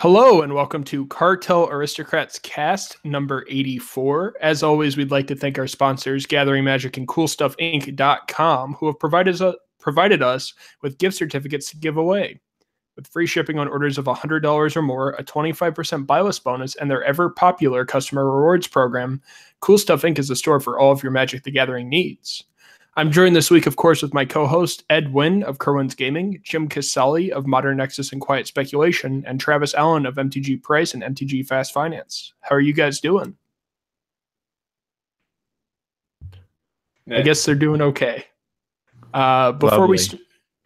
Hello and welcome to Cartel Aristocrats Cast number 84. As always, we'd like to thank our sponsors, Gathering Magic and CoolStuffInc.com, who have provided us, provided us with gift certificates to give away. With free shipping on orders of $100 or more, a 25% buy list bonus, and their ever popular customer rewards program, Cool Stuff Inc. is a store for all of your Magic the Gathering needs. I'm joined this week, of course, with my co-host Ed Wynn of Kerwin's Gaming, Jim Casali of Modern Nexus and Quiet Speculation, and Travis Allen of MTG Price and MTG Fast Finance. How are you guys doing? I guess they're doing okay. Uh, before Lovely. we st-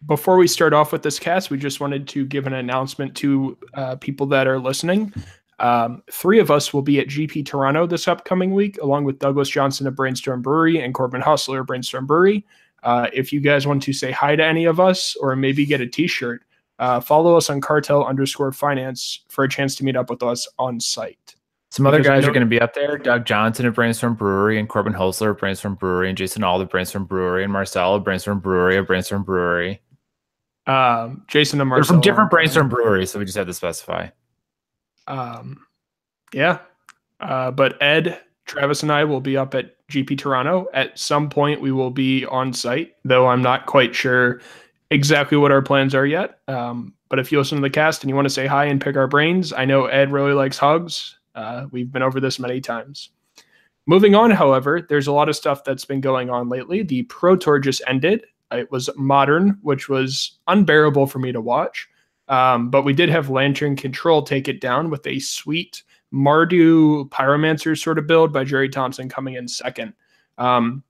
before we start off with this cast, we just wanted to give an announcement to uh, people that are listening. Um, three of us will be at GP Toronto this upcoming week, along with Douglas Johnson of Brainstorm Brewery and Corbin Hosler of Brainstorm Brewery. Uh, if you guys want to say hi to any of us or maybe get a t-shirt, uh, follow us on cartel underscore finance for a chance to meet up with us on site. Some other guys are going to be up there. Doug Johnson of Brainstorm Brewery and Corbin Hosler of Brainstorm Brewery and Jason Alt of Brainstorm Brewery and Marcel of Brainstorm Brewery of Brainstorm Brewery. Um, Jason and Marcel. They're from different Brainstorm breweries, so we just had to specify. Um, yeah. Uh, but Ed, Travis, and I will be up at GP Toronto. At some point, we will be on site, though I'm not quite sure exactly what our plans are yet. Um, but if you listen to the cast and you want to say hi and pick our brains, I know Ed really likes hugs. Uh, we've been over this many times. Moving on, however, there's a lot of stuff that's been going on lately. The Pro Tour just ended. It was modern, which was unbearable for me to watch. Um, but we did have Lantern Control take it down with a sweet Mardu Pyromancer sort of build by Gerry Thompson coming in second. Um,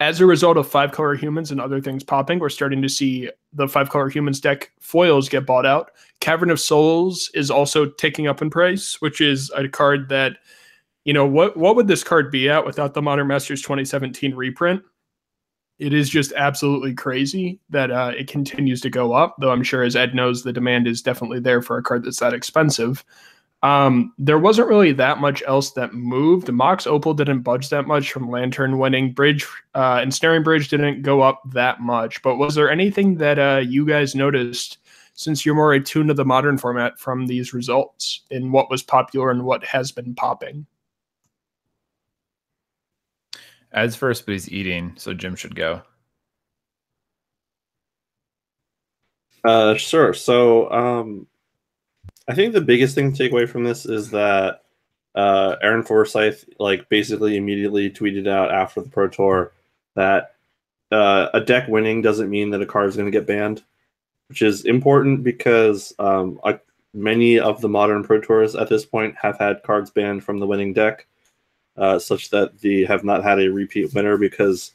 as a result of five color humans and other things popping, we're starting to see the five color humans deck foils get bought out. Cavern of Souls is also taking up in price, which is a card that, you know, what what would this card be at without the Modern Masters 2017 reprint? It is just absolutely crazy that uh, it continues to go up. Though I'm sure, as Ed knows, the demand is definitely there for a card that's that expensive. Um, there wasn't really that much else that moved. Mox Opal didn't budge that much from Lantern winning. Bridge uh, Ensnaring Bridge didn't go up that much. But was there anything that uh, you guys noticed since you're more attuned to the modern format from these results in what was popular and what has been popping? Ed's first, but he's eating, so Jim should go. Uh, sure. So, um, I think the biggest thing to take away from this is that uh, Aaron Forsythe, like, basically immediately tweeted out after the Pro Tour that uh, a deck winning doesn't mean that a card is going to get banned, which is important because um, many of the modern Pro Tours at this point have had cards banned from the winning deck uh, such that they have not had a repeat winner because,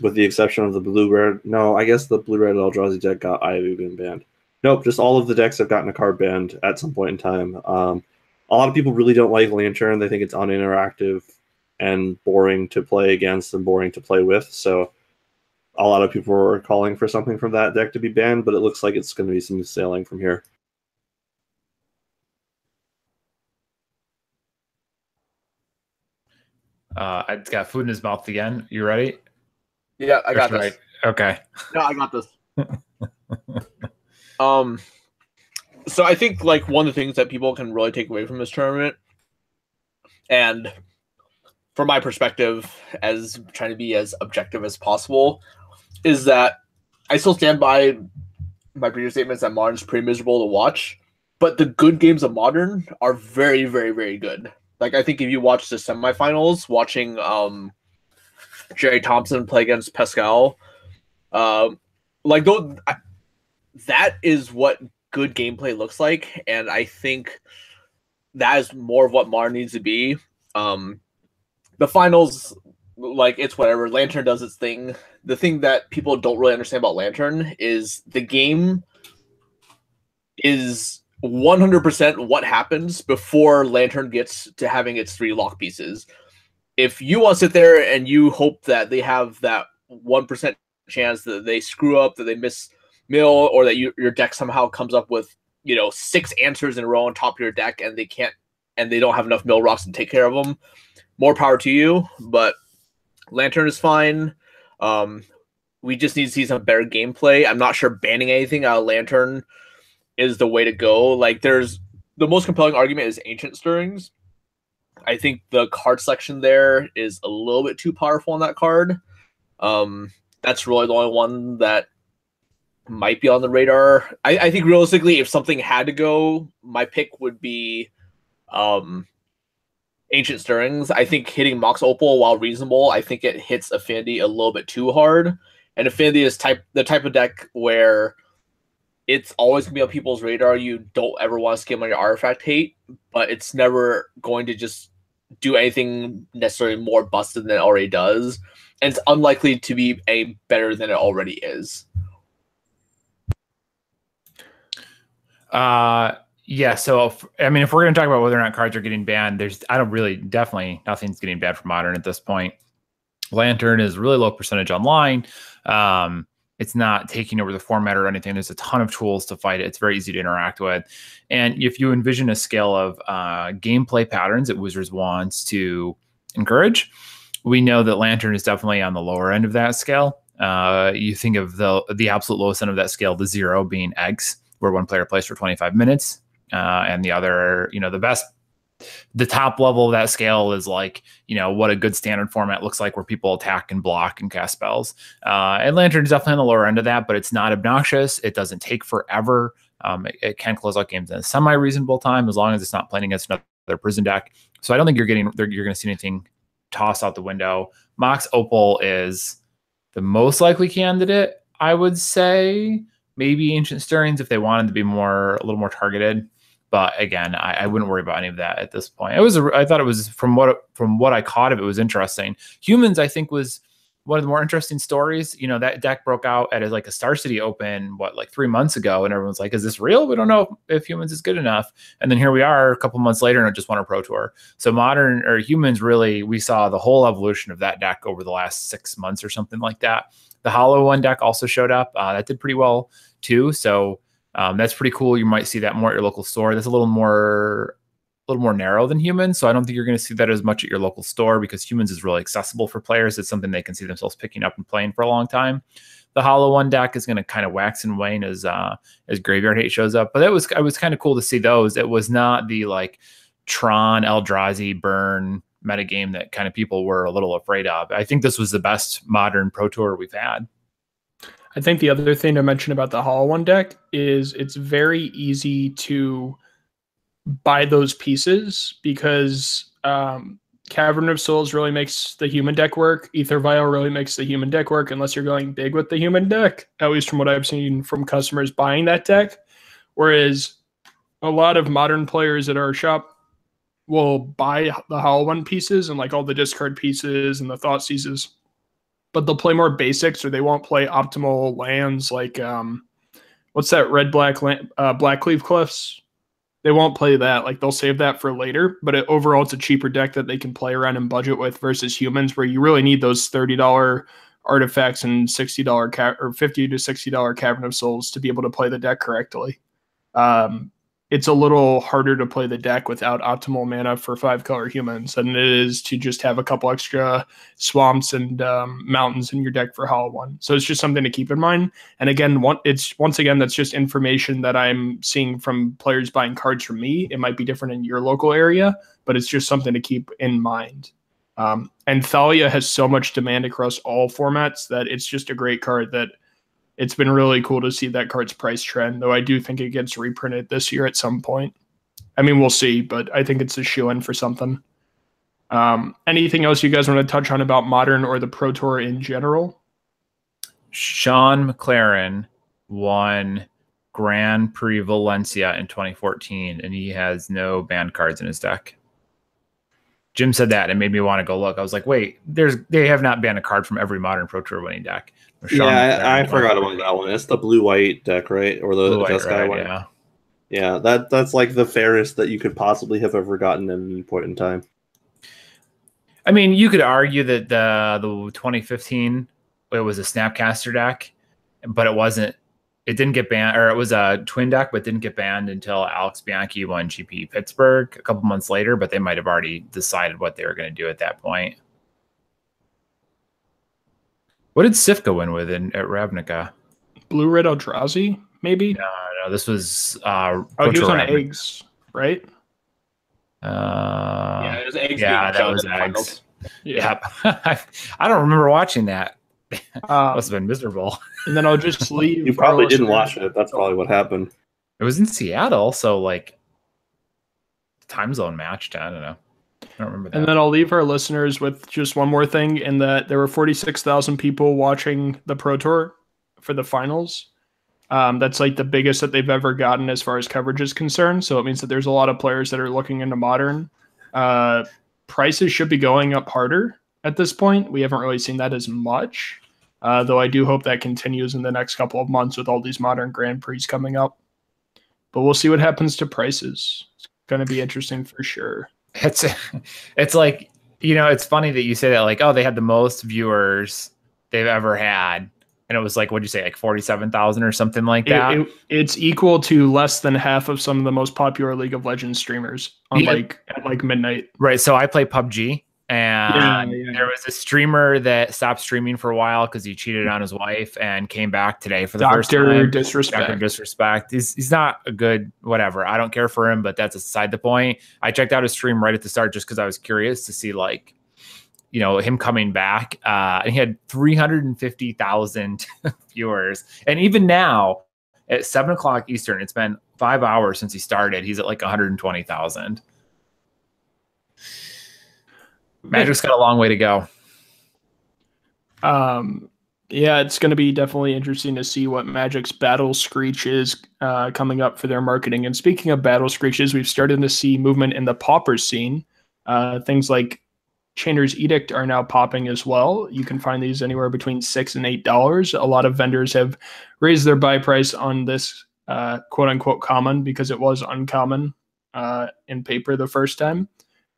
with the exception of the blue red, no, I guess the blue red Eldrazi deck got Ivy banned. Nope, just all of the decks have gotten a card banned at some point in time. Um, a lot of people really don't like Lantern. They think it's uninteractive and boring to play against and boring to play with. So a lot of people are calling for something from that deck to be banned, but it looks like it's going to be smooth sailing from here. Uh, I've got food in his mouth again. You ready? Yeah, I got this. Okay. No, I got this. um, so I think like one of the things that people can really take away from this tournament, and from my perspective, as trying to be as objective as possible, is that I still stand by my previous statements that Modern's pretty miserable to watch, but the good games of Modern are very, very, very good. Like I think if you watch the semifinals, watching um Gerry Thompson play against Pascal, um, like those, that is what good gameplay looks like, and I think that is more of what Mar needs to be. Um, the finals, like it's whatever. Lantern does its thing. The thing that people don't really understand about Lantern is the game is 100% what happens before Lantern gets to having its three lock pieces. If you want to sit there and you hope that they have that 1% chance that they screw up, that they miss mill, or that you, your deck somehow comes up with, you know, six answers in a row on top of your deck and they can't, and they don't have enough mill rocks to take care of them, more power to you. But Lantern is fine. Um, we just need to see some better gameplay. I'm not sure banning anything out of Lantern is the way to go. Like there's the most compelling argument is Ancient Stirrings. I think the card selection there is a little bit too powerful on that card. Um, that's really the only one that might be on the radar. I, I think realistically, if something had to go, my pick would be um, Ancient Stirrings. I think hitting Mox Opal, while reasonable, I think it hits Affinity a little bit too hard. And Affinity is type the type of deck where it's always gonna be on people's radar. You don't ever want to skim on your artifact hate, but it's never going to just do anything necessarily more busted than it already does. And it's unlikely to be a better than it already is. Uh, yeah. So, if, I mean, if we're going to talk about whether or not cards are getting banned, there's, I don't really, definitely nothing's getting banned for modern at this point. Lantern is really low percentage online. Um, it's not taking over the format or anything. There's a ton of tools to fight it. It's very easy to interact with. And if you envision a scale of uh, gameplay patterns that Wizards wants to encourage, we know that Lantern is definitely on the lower end of that scale. Uh, you think of the the absolute lowest end of that scale, the zero being eggs, where one player plays for 25 minutes, uh, and the other, you know, the best the top level of that scale is like you know what a good standard format looks like where people attack and block and cast spells. Uh, and lantern is definitely on the lower end of that but it's not obnoxious. It doesn't take forever. Um, it, it, can close out games in a semi-reasonable time as long as it's not playing against another prison deck. So i don't think you're getting you're going to see anything tossed out the window. Mox opal is the most likely candidate i would say. Maybe ancient stirrings if they wanted to be more a little more targeted but again, I, I, wouldn't worry about any of that at this point. It was, a, I thought it was from what from what I caught of it was interesting. Humans, I think, was one of the more interesting stories. You know, that deck broke out at a, like a Star City Open, what like three months ago, and everyone's like, "Is this real? We don't know if humans is good enough." And then here we are, a couple months later, and it just won a Pro Tour. So modern or humans, really, we saw the whole evolution of that deck over the last six months or something like that. The Hollow One deck also showed up. Uh, that did pretty well too. So um, that's pretty cool. You might see that more at your local store. That's a little more a little more narrow than humans. So I don't think you're going to see that as much at your local store because humans is really accessible for players. It's something they can see themselves picking up and playing for a long time. The Hollow One deck is going to kind of wax and wane as uh, as Graveyard Hate shows up. But that was it was kind of cool to see those. It was not the like Tron, Eldrazi, Burn metagame that kind of people were a little afraid of. I think this was the best modern Pro Tour we've had. I think the other thing to mention about the Hollow One deck is it's very easy to buy those pieces because um, Cavern of Souls really makes the human deck work. Ether Vial really makes the human deck work unless you're going big with the human deck, at least from what I've seen from customers buying that deck. Whereas a lot of modern players at our shop will buy the Hollow One pieces and like all the discard pieces and the Thoughtseizes but they'll play more basics or they won't play optimal lands like um what's that red black land, uh, Blackcleave Cliffs? They won't play that like they'll save that for later but it, overall it's a cheaper deck that they can play around and budget with versus humans where you really need those $30 artifacts and $60 ca- or 50 to $60 cavern of souls to be able to play the deck correctly. Um, it's a little harder to play the deck without optimal mana for five color humans than it is to just have a couple extra swamps and um, mountains in your deck for hollow one. So it's just something to keep in mind. And again, one, it's once again that's just information that I'm seeing from players buying cards from me. It might be different in your local area, but it's just something to keep in mind. Um, and Thalia has so much demand across all formats that it's just a great card that it's been really cool to see that card's price trend, though I do think it gets reprinted this year at some point. I mean, we'll see, but I think it's a shoe in for something. Um, anything else you guys want to touch on about modern or the Pro Tour in general? Shaun McLaren won Grand Prix Valencia in 2014, and he has no banned cards in his deck. Jim said that and made me want to go look. I was like, wait, there's they have not banned a card from every modern Pro Tour winning deck. Shaun yeah, I, I forgot about that one. It's the blue white deck, right? Or the blue Jeskai one. Yeah. Yeah, that that's like the fairest that you could possibly have ever gotten at any point in time. I mean, you could argue that the the 2015 it was a Snapcaster deck, but it wasn't it didn't get banned, or it was a twin deck, but didn't get banned until Alex Bianchi won GP Pittsburgh a couple months later. But they might have already decided what they were going to do at that point. What did Cifka win with in at Ravnica? Blue Red Eldrazi, maybe. No, no, this was. Uh, oh, he was on eggs. right? Uh, yeah, it was eggs yeah, that was in the finals. Yep. I don't remember watching that. Um, Must have been miserable. and then I'll just leave. You probably didn't watch it. That's probably what happened. It was in Seattle, so like time zone matched. I don't know. I don't remember that. And then I'll leave our listeners with just one more thing in that there were 46,000 people watching the Pro Tour for the finals. Um, that's like the biggest that they've ever gotten as far as coverage is concerned. So it means that there's a lot of players that are looking into modern. Uh, prices should be going up harder at this point. We haven't really seen that as much, uh, though I do hope that continues in the next couple of months with all these modern Grand Prix coming up. But we'll see what happens to prices. It's going to be interesting for sure. It's it's like you know it's funny that you say that like oh they had the most viewers they've ever had and it was like what'd you say like 47,000 or something like It- that it- it's equal to less than half of some of the most popular League of Legends streamers on Yeah. like at like midnight. right so i play pubg and Yeah, yeah. there was a streamer that stopped streaming for a while because he cheated on his wife and came back today for the first time disrespect. Dr. Disrespect. He's he's not a good whatever. I don't care for him, but that's aside the point. I checked out his stream right at the start just because I was curious to see like, you know, him coming back. Uh, and he had three hundred and fifty thousand viewers, and even now at seven o'clock Eastern, it's been five hours since he started. He's at like one hundred and twenty thousand. Magic's got a long way to go. Um, yeah, it's going to be definitely interesting to see what Magic's Battle Screech is uh, coming up for their marketing. And speaking of Battle Screeches, we've started to see movement in the Pauper scene. Uh, things like Chainer's Edict are now popping as well. You can find these anywhere between six and eight dollars. A lot of vendors have raised their buy price on this uh, quote unquote common because it was uncommon uh, in paper the first time.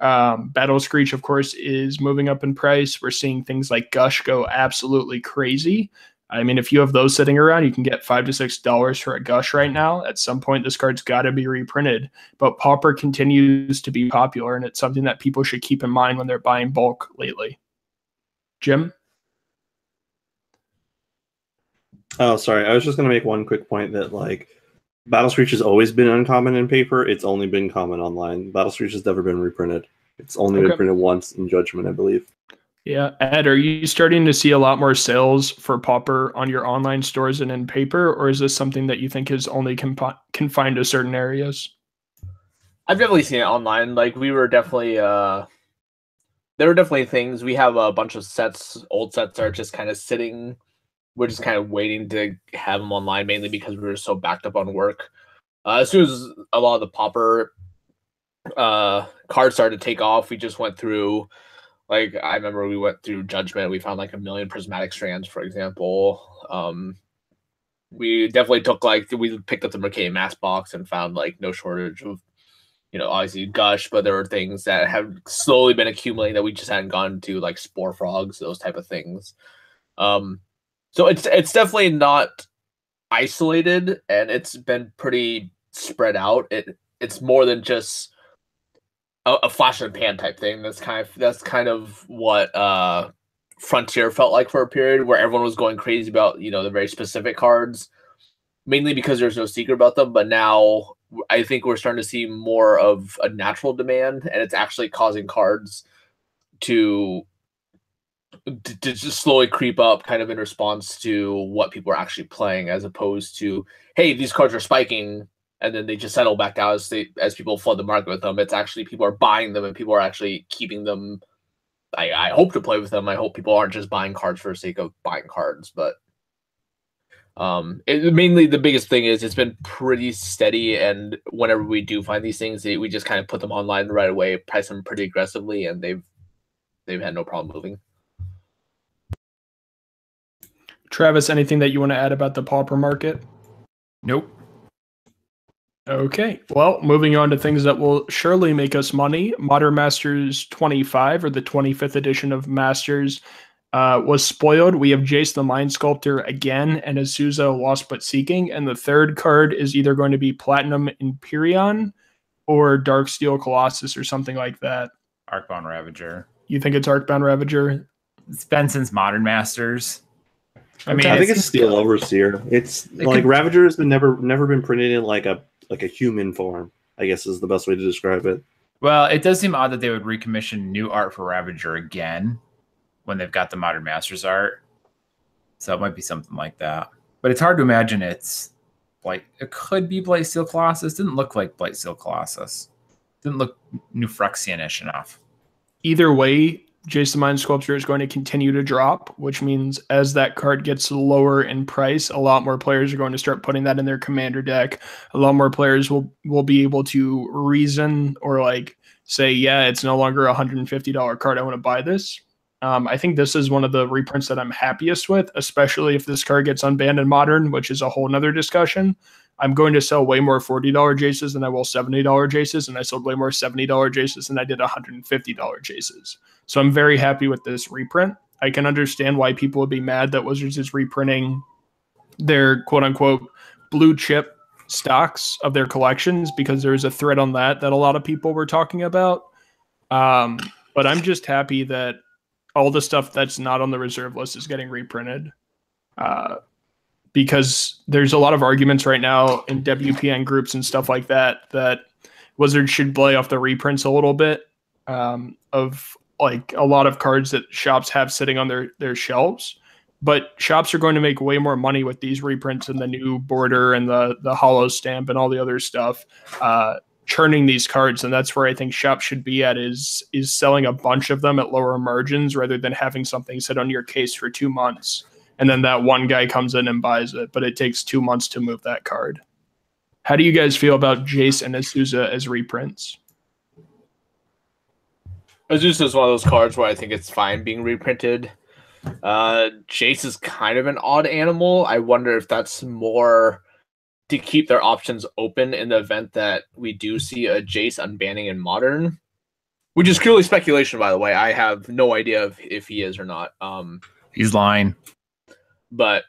Um, Battle Screech, of course, is moving up in price. We're seeing things like Gush go absolutely crazy. I mean, if you have those sitting around, you can get five to six dollars for a Gush right now. At some point, this card's got to be reprinted. But Pauper continues to be popular, and it's something that people should keep in mind when they're buying bulk lately. Jim, Oh, sorry. I was just going to make one quick point that like Battle Screech has always been uncommon in paper. It's only been common online. Battle Screech has never been reprinted. It's only Okay. been printed once in Judgment, I believe. yeah, Ed, are you starting to see a lot more sales for Pauper on your online stores and in paper, or is this something that you think is only confi- confined to certain areas? I've definitely seen it online. Like we were definitely uh there were definitely things. We have a bunch of sets, old sets are just kind of sitting. We're just kind of waiting to have them online, mainly because we were so backed up on work. Uh, as soon as a lot of the Pauper uh cards started to take off, we just went through like I remember we went through judgment, we found like a million prismatic strands, for example. Um we definitely took like we picked up the Mercadian Masques box and found like no shortage of you know, obviously gush, but there were things that have slowly been accumulating that we just hadn't gone to, like spore frogs, those type of things. Um, so it's it's definitely not isolated, and it's been pretty spread out. It it's more than just a, a flash and pan type thing. That's kind of that's kind of what uh Frontier felt like for a period where everyone was going crazy about you know the very specific cards, mainly because there's no secret about them. But now I think we're starting to see more of a natural demand, and it's actually causing cards to to, just slowly creep up, kind of in response to what people are actually playing, as opposed to hey, these cards are spiking, and then they just settle back down as they as people flood the market with them. It's actually people are buying them, and people are actually keeping them. I, I hope to play with them. I hope people aren't just buying cards for the sake of buying cards, but um, it, mainly the biggest thing is it's been pretty steady, and whenever we do find these things, we just kind of put them online right away, price them pretty aggressively, and they've they've had no problem moving. Travis, anything that you want to add about the pauper market? Nope. Okay. Well, moving on to things that will surely make us money. Modern Masters 25, or the 25th edition of Masters, uh, was spoiled. We have Jace the Mind Sculptor again, and Azusa Lost But Seeking. And the third card is either going to be Platinum Imperion or Darksteel Colossus or something like that. Arcbound Ravager. You think it's Arcbound Ravager? It's been since Modern Masters. I mean, I think it's- it's Steel Overseer. It's It like could- Ravager has been never never been printed in like a like a human form. I guess is the best way to describe it. Well, it does seem odd that they would recommission new art for Ravager again when they've got the Modern Masters art. So it might be something like that. But it's hard to imagine it's like it could be Blightsteel Colossus. Didn't look like Blightsteel Colossus. Didn't look New Phyrexian-ish enough. Either way, Jace Mind Sculptor is going to continue to drop, which means as that card gets lower in price, a lot more players are going to start putting that in their commander deck. A lot more players will will be able to reason or like say, yeah, it's no longer a hundred and fifty dollar card. I want to buy this. Um, I think this is one of the reprints that I'm happiest with, especially if this card gets unbanned in modern, which is a whole nother discussion. I'm going to sell way more $40 Jaces than I will $70 Jaces, and I sold way more $70 Jaces than I did $150 Jaces. So I'm very happy with this reprint. I can understand why people would be mad that Wizards is reprinting their quote unquote blue chip stocks of their collections because there's a thread on that that a lot of people were talking about. Um, but I'm just happy that all the stuff that's not on the reserve list is getting reprinted. Uh, because there's a lot of arguments right now in WPN groups and stuff like that that Wizards should play off the reprints a little bit um, of like a lot of cards that shops have sitting on their their shelves. But shops are going to make way more money with these reprints and the new border and the the hollow stamp and all the other stuff. Uh, churning these cards and that's where i think shop should be at is is selling a bunch of them at lower margins rather than having something sit on your case for two months. And then that one guy comes in and buys it but it takes two months to move that card. How do you guys feel about jace and azusa as reprints? Azusa is one of those cards where i think it's fine being reprinted. Uh jace is kind of an odd animal. I wonder if that's more to keep their options open in the event that we do see a Jace unbanning in modern, which is purely speculation, by the way. I have no idea if, if he is or not. Um, He's lying. But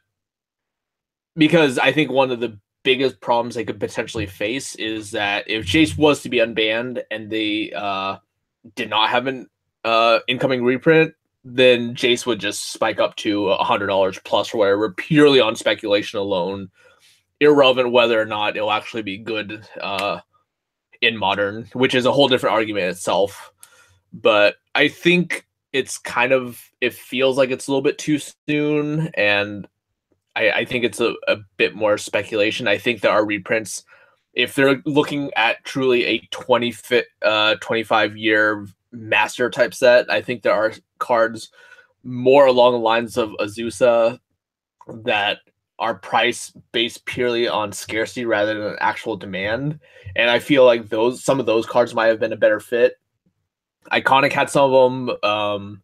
because I think one of the biggest problems they could potentially face is that if Jace was to be unbanned and they uh, did not have an uh, incoming reprint, then Jace would just spike up to a hundred dollars plus or whatever, purely on speculation alone irrelevant whether or not it'll actually be good uh, in modern, which is a whole different argument itself. But I think it's kind of it feels like it's a little bit too soon, and I, I think it's a, a bit more speculation. I think there are reprints if they're looking at truly a 20 fit uh 25 year master type set i think there are cards more along the lines of azusa that are priced based purely on scarcity rather than actual demand. And I feel like those some of those cards might have been a better fit. Iconic had some of them. Um,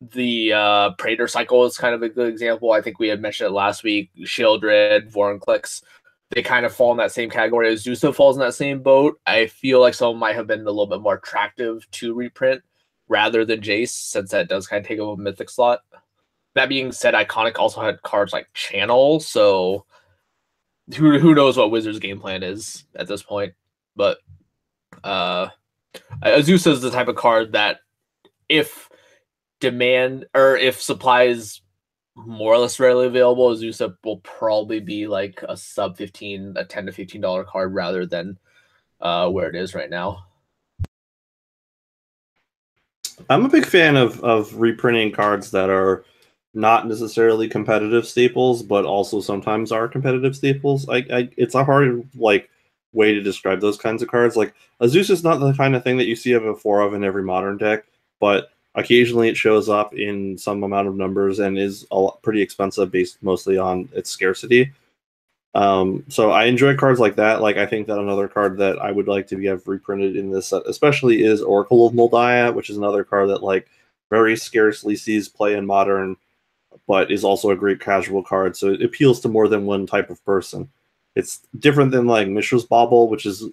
the uh, Praetor cycle is kind of a good example. I think we had mentioned it last week. Sheoldred, Vorinclex, they kind of fall in that same category. as Azusa falls in that same boat. I feel like some might have been a little bit more attractive to reprint rather than Jace, since that does kind of take up a mythic slot that being said, Iconic also had cards like Channel, so who who knows what Wizards' game plan is at this point. But uh Azusa is the type of card that if demand or if supply is more or less readily available, Azusa will probably be like a sub 15, a 10 to 15 dollar card rather than uh where it is right now. I'm a big fan of of reprinting cards that are not necessarily competitive staples, but also sometimes are competitive staples. I, I it's a hard like way to describe those kinds of cards. Like Azusa is not the kind of thing that you see a four of in every modern deck, but occasionally it shows up in some amount of numbers and is a lot, pretty expensive based mostly on its scarcity. Um, so I enjoy cards like that. Like I think that another card that I would like to have reprinted in this set, especially, is Oracle of Daya, which is another card that like very scarcely sees play in modern but is also a great casual card. So it appeals to more than one type of person. It's different than like Mishra's Bauble, which is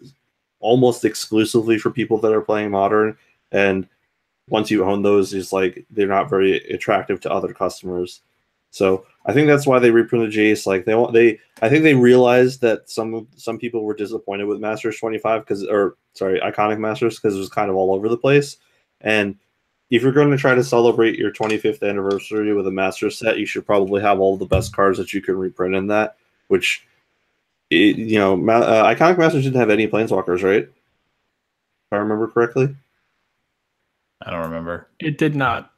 almost exclusively for people that are playing modern. And once you own those, it's like they're not very attractive to other customers. So I think that's why they reprinted Jace. Like they want they, I think they realized that some some people were disappointed with Masters 25 because, or sorry, Iconic Masters because it was kind of all over the place. And if you're going to try to celebrate your 25th anniversary with a master set, you should probably have all the best cards that you can reprint in that, which it, you know, Ma- uh, Iconic Masters didn't have any Planeswalkers, right? If I remember correctly. I don't remember. It did not.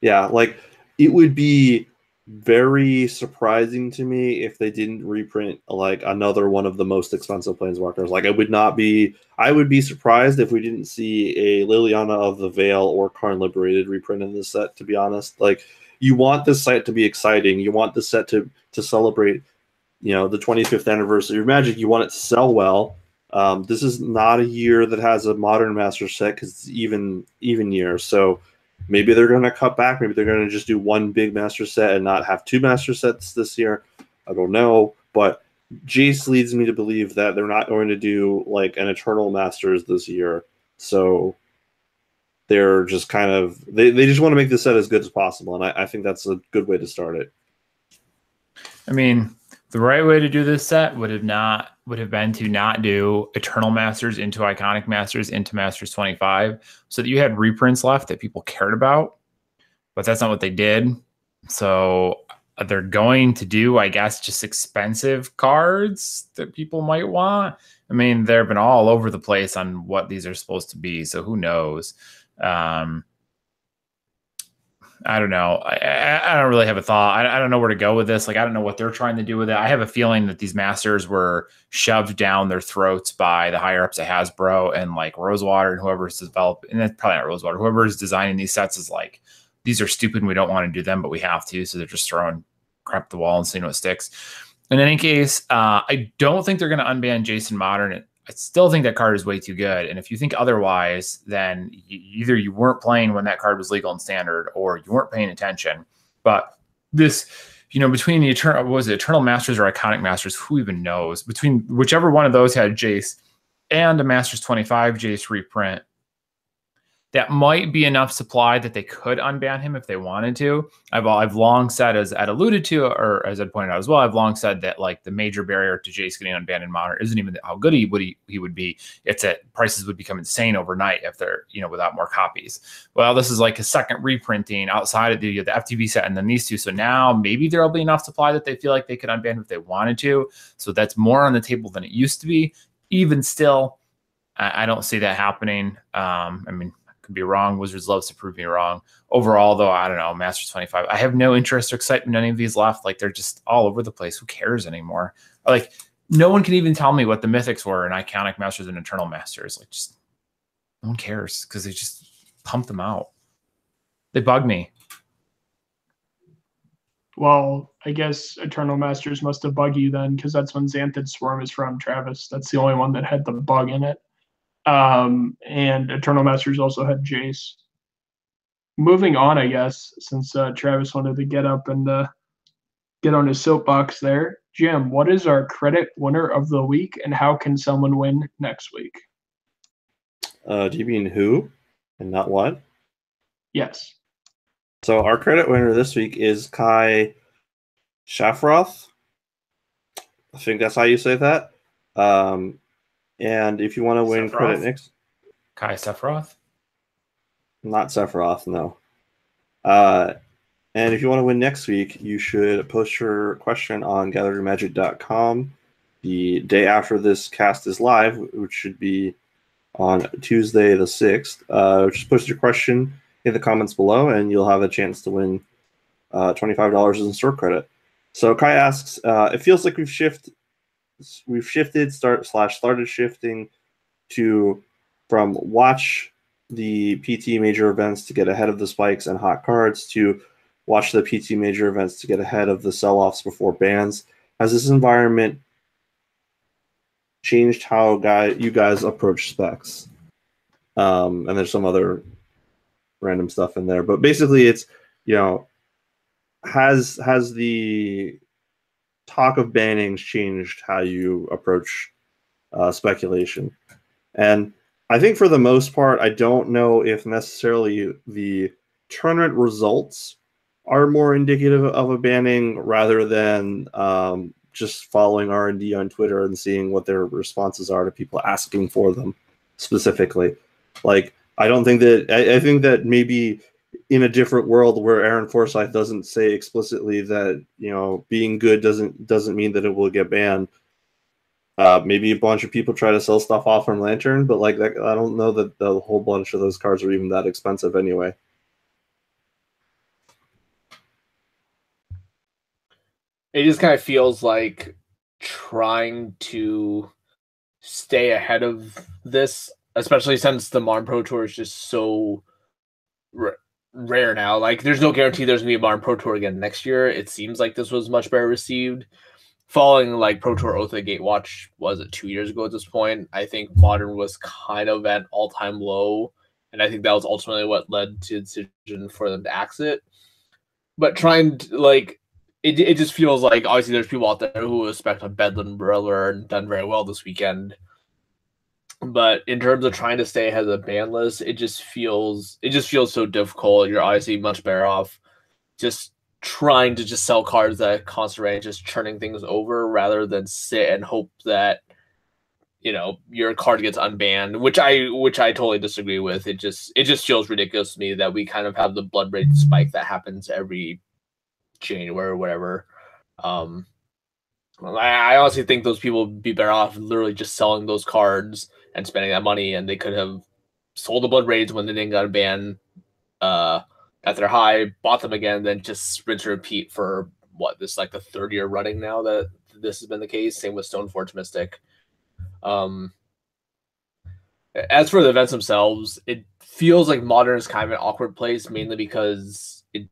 Yeah, like it would be very surprising to me if they didn't reprint like another one of the most expensive planeswalkers. Like I would not be I would be surprised if we didn't see a Liliana of the Veil or Karn Liberated reprint in this set, to be honest. Like you want this set to be exciting. You want the set to to celebrate, you know, the 25th anniversary of Magic. You want it to sell well. Um, this is not a year that has a modern master set because it's even even year. So maybe they're going to cut back. Maybe they're going to just do one big master set and not have two master sets this year. I don't know, but Jace leads me to believe that they're not going to do like an Eternal Masters this year. So they're just kind of they, they just want to make the set as good as possible, and I, I think that's a good way to start it. I mean, the right way to do this set would have not would have been to not do Eternal Masters into Iconic Masters into Masters 25 so that you had reprints left that people cared about. But that's not what they did. So uh, they're going to do, I guess, just expensive cards that people might want. I mean, they've been all over the place on what these are supposed to be. So who knows? Um, I don't know. I, I don't really have a thought. I, I don't know where to go with this. Like, I don't know what they're trying to do with it. I have a feeling that these masters were shoved down their throats by the higher ups at Hasbro and like Rosewater and whoever's developed. And that's probably not Rosewater. Whoever's designing these sets is like, these are stupid we don't want to do them, but we have to. So they're just throwing crap at the wall and seeing what sticks. In any case, uh, I don't think they're going to unban Jace in Modern I still think that card is way too good. And if you think otherwise, then either you weren't playing when that card was legal and standard, or you weren't paying attention. But this, you know, between the eternal was it Eternal Masters or Iconic Masters, who even knows? Between whichever one of those had Jace and a Masters 25 Jace reprint, that might be enough supply that they could unban him if they wanted to. I've I've long said, as Ed alluded to, or as Ed pointed out as well, I've long said that like the major barrier to Jace getting unbanned in modern isn't even how good he would he, he would be. It's that prices would become insane overnight if they're you know without more copies. Well, this is like a second reprinting outside of the the FTV set and then these two. So now maybe there'll be enough supply that they feel like they could unban if they wanted to. So that's more on the table than it used to be. Even still, I, I don't see that happening. Um, I mean could be wrong. Wizards loves to prove me wrong. Overall, though, I don't know. Masters 25. I have no interest or excitement in any of these left. Like they're just all over the place. Who cares anymore? Like no one can even tell me what the mythics were in Iconic Masters and Eternal Masters. Like just no one cares because they just pump them out. They bug me. Well, I guess Eternal Masters must have bugged you then, because that's when Xanthid Swarm is from, Travis. That's the only one that had the bug in it. Um, and Eternal Masters also had Jace. Moving on, I guess, since uh, Travis wanted to get up and uh, get on his soapbox there. Jim, what is our credit winner of the week, and how can someone win next week? Uh, do you mean who and not what? Yes. So our credit winner this week is Kai Shafroth. I think that's how you say that. Um, and if you want to win Sephiroth? credit next, Kai Sephiroth. not Sephiroth, no. Uh, and if you want to win next week, you should post your question on gatheringmagic.com the day after this cast is live, which should be on Tuesday the 6th. Uh, just post your question in the comments below, and you'll have a chance to win uh, $25 in store credit. So Kai asks, uh, it feels like we've shifted we've shifted start slash started shifting to from watch the PT major events to get ahead of the spikes and hot cards to watch the PT major events to get ahead of the sell-offs before bans. Has this environment changed how guy you guys approach specs? Um, and there's some other random stuff in there, but basically it's you know has has the talk of bannings changed how you approach uh, speculation. And I think for the most part, I don't know if necessarily the tournament results are more indicative of a banning rather than um, just following R&D on Twitter and seeing what their responses are to people asking for them specifically. Like, I don't think that, I, I think that maybe in a different world where Aaron Forsythe doesn't say explicitly that you know being good doesn't doesn't mean that it will get banned. Uh, maybe a bunch of people try to sell stuff off from Lantern, but like that, I don't know that the whole bunch of those cards are even that expensive anyway. It just kind of feels like trying to stay ahead of this, especially since the Modern Pro Tour is just so rare now. Like, there's no guarantee there's gonna be a Modern Pro Tour again next year. It seems like this was much better received. Following like Pro Tour Oath of Gatewatch was it two years ago at this point? I think Modern was kind of at all time low, and I think that was ultimately what led to the decision for them to axe it. But trying to like it, it just feels like obviously there's people out there who expect a Bedlam Brother and done very well this weekend. But in terms of trying to stay ahead of the ban list, it just feels it just feels so difficult. You're obviously much better off just trying to just sell cards at constant range, just churning things over rather than sit and hope that you know your card gets unbanned, which I which I totally disagree with. It just it just feels ridiculous to me that we kind of have the Bloodbraid spike that happens every January or whatever. Um, I, I honestly think those people would be better off literally just selling those cards and spending that money, and they could have sold the Bloodbraids when they didn't got a ban uh, at their high, bought them again, then just rinse and repeat for what this like the third year running now that this has been the case. Same with Stoneforge Mystic. Um, as for the events themselves, it feels like modern is kind of an awkward place, mainly because it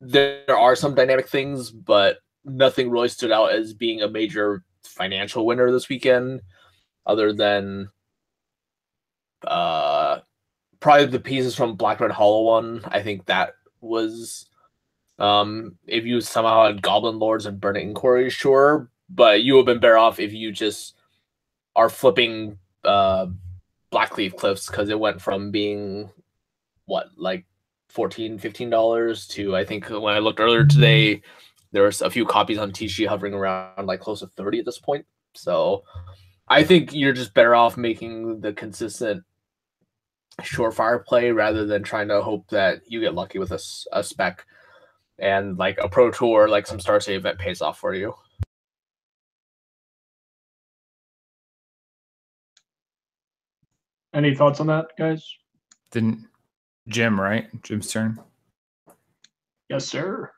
there are some dynamic things, but nothing really stood out as being a major financial winner this weekend, other than uh probably the pieces from Black Red Hollow one. I think that was um if you somehow had Goblin Lores and Burning Inquiry, sure, but you would have been better off if you just are flipping uh Blackcleave Cliffs because it went from being what like 14 15 dollars to i think when i looked earlier today there was a few copies on tc hovering around like close to 30 at this point so i think you're just better off making the consistent surefire play rather than trying to hope that you get lucky with a, a spec and like a pro tour like some star save event pays off for you Any thoughts on that, guys? Didn't Jim, right? Jim's turn. Yes, sir.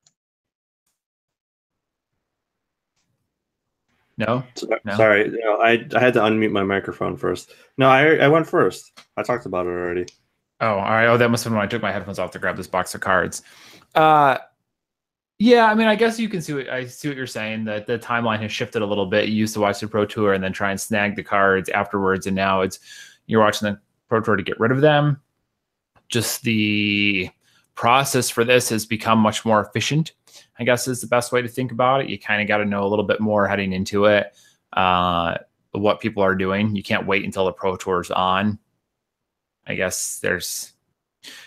No? No. Sorry, you know, I I had to unmute my microphone first. No, I I went first. I talked about it already. Oh, all right. Oh, that must have been when I took my headphones off to grab this box of cards. Uh yeah, I mean, I guess you can see what I see what you're saying. That the timeline has shifted a little bit. You used to watch the Pro Tour and then try and snag the cards afterwards, and now it's you're watching the Pro Tour to get rid of them. Just the process for this has become much more efficient. I guess is the best way to think about it. You kind of got to know a little bit more heading into it, uh, what people are doing. You can't wait until the Pro Tour's on. I guess there's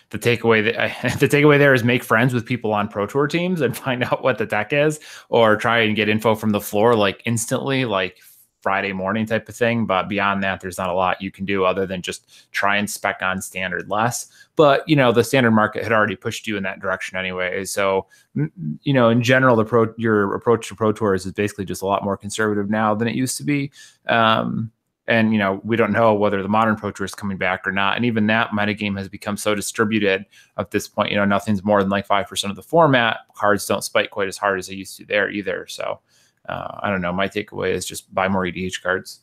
the takeaway that the takeaway there is make friends with people on pro tour teams and find out what the tech is or try and get info from the floor like instantly like friday morning type of thing but beyond that there's not a lot you can do other than just try and spec on standard less. But you know the standard market had already pushed you in that direction anyway. So you know in general the pro your approach to pro tours is basically just a lot more conservative now than it used to be. Um, and you know we don't know whether the modern pro tour is coming back or not. And even that metagame has become so distributed at this point you know nothing's more than like 5% of the format. Cards don't spike quite as hard as they used to there either. So uh, i don't know my takeaway is just buy more edh cards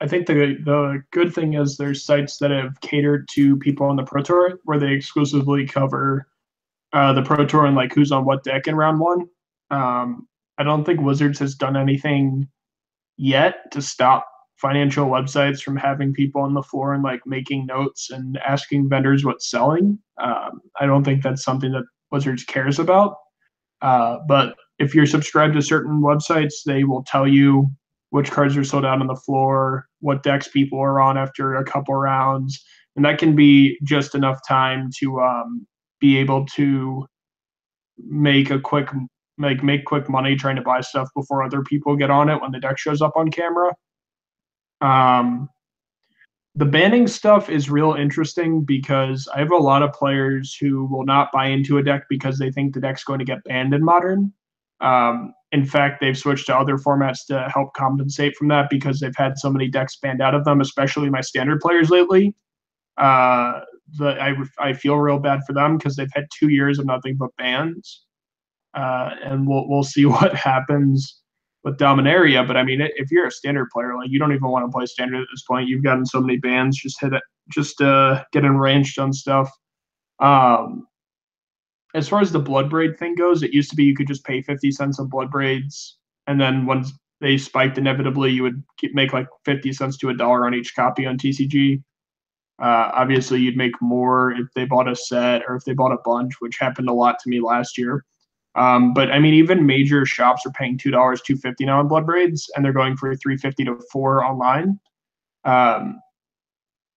I think the the good thing is there's sites that have catered to people on the Pro Tour where they exclusively cover uh, the Pro Tour and like who's on what deck in round one. Um, I don't think Wizards has done anything yet to stop financial websites from having people on the floor and like making notes and asking vendors what's selling. Um, I don't think that's something that Wizards cares about. Uh, but if you're subscribed to certain websites, they will tell you which cards are sold out on the floor, what decks people are on after a couple rounds, and that can be just enough time to um, be able to make a quick make make quick money trying to buy stuff before other people get on it when the deck shows up on camera. Um, the banning stuff is real interesting because I have a lot of players who will not buy into a deck because they think the deck's going to get banned in modern. Um, in fact, they've switched to other formats to help compensate from that because they've had so many decks banned out of them, especially my standard players lately. Uh, the I, I feel real bad for them because they've had two years of nothing but bans, uh, and we'll we'll see what happens with Dominaria. But I mean, if you're a standard player, like you don't even want to play standard at this point. You've gotten so many bans. Just hit it. Just uh, get enraged on stuff. Um, as far as the Bloodbraid thing goes, it used to be you could just pay 50 cents on Bloodbraids. And then once they spiked inevitably, you would make like 50 cents to a dollar on each copy on TCG. Uh, obviously, you'd make more if they bought a set or if they bought a bunch, which happened a lot to me last year. Um, but I mean, even major shops are paying two dollars, two fifty now on Bloodbraids, and they're going for three fifty to four online. Um,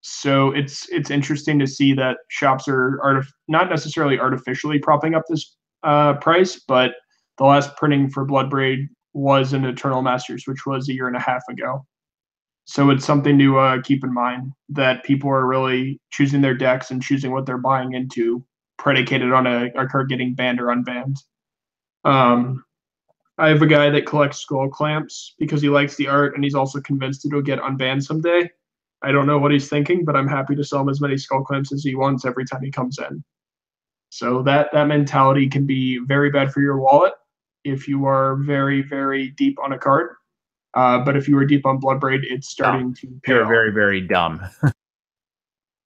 so it's it's interesting to see that shops are artif- not necessarily artificially propping up this uh, price, but the last printing for Bloodbraid was in Eternal Masters, which was a year and a half ago. So it's something to uh, keep in mind that people are really choosing their decks and choosing what they're buying into, predicated on a, a card getting banned or unbanned. Um, I have a guy that collects Skullclamps because he likes the art and he's also convinced it'll get unbanned someday. I don't know what he's thinking, but I'm happy to sell him as many Skullclamps as he wants every time he comes in. So that that mentality can be very bad for your wallet if you are very very deep on a card. Uh, but if you were deep on Bloodbraid, it's starting to pay You're very, very dumb.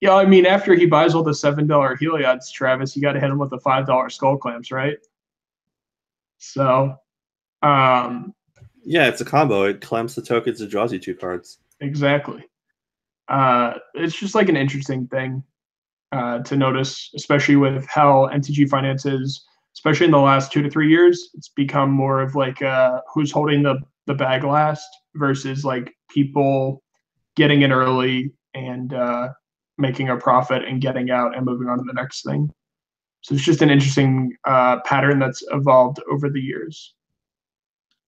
Yeah, I mean, after he buys all the seven dollar Heliods, Travis, you got to hit him with the five dollar Skullclamps, right? So, um, Yeah, it's a combo. It clamps the tokens and draws you two cards. exactly. Uh, it's just like an interesting thing uh, to notice, especially with how MTG finances, especially in the last two to three years, it's become more of like uh, who's holding the the bag last versus like people getting in early and uh, making a profit and getting out and moving on to the next thing. So it's just an interesting uh, pattern that's evolved over the years.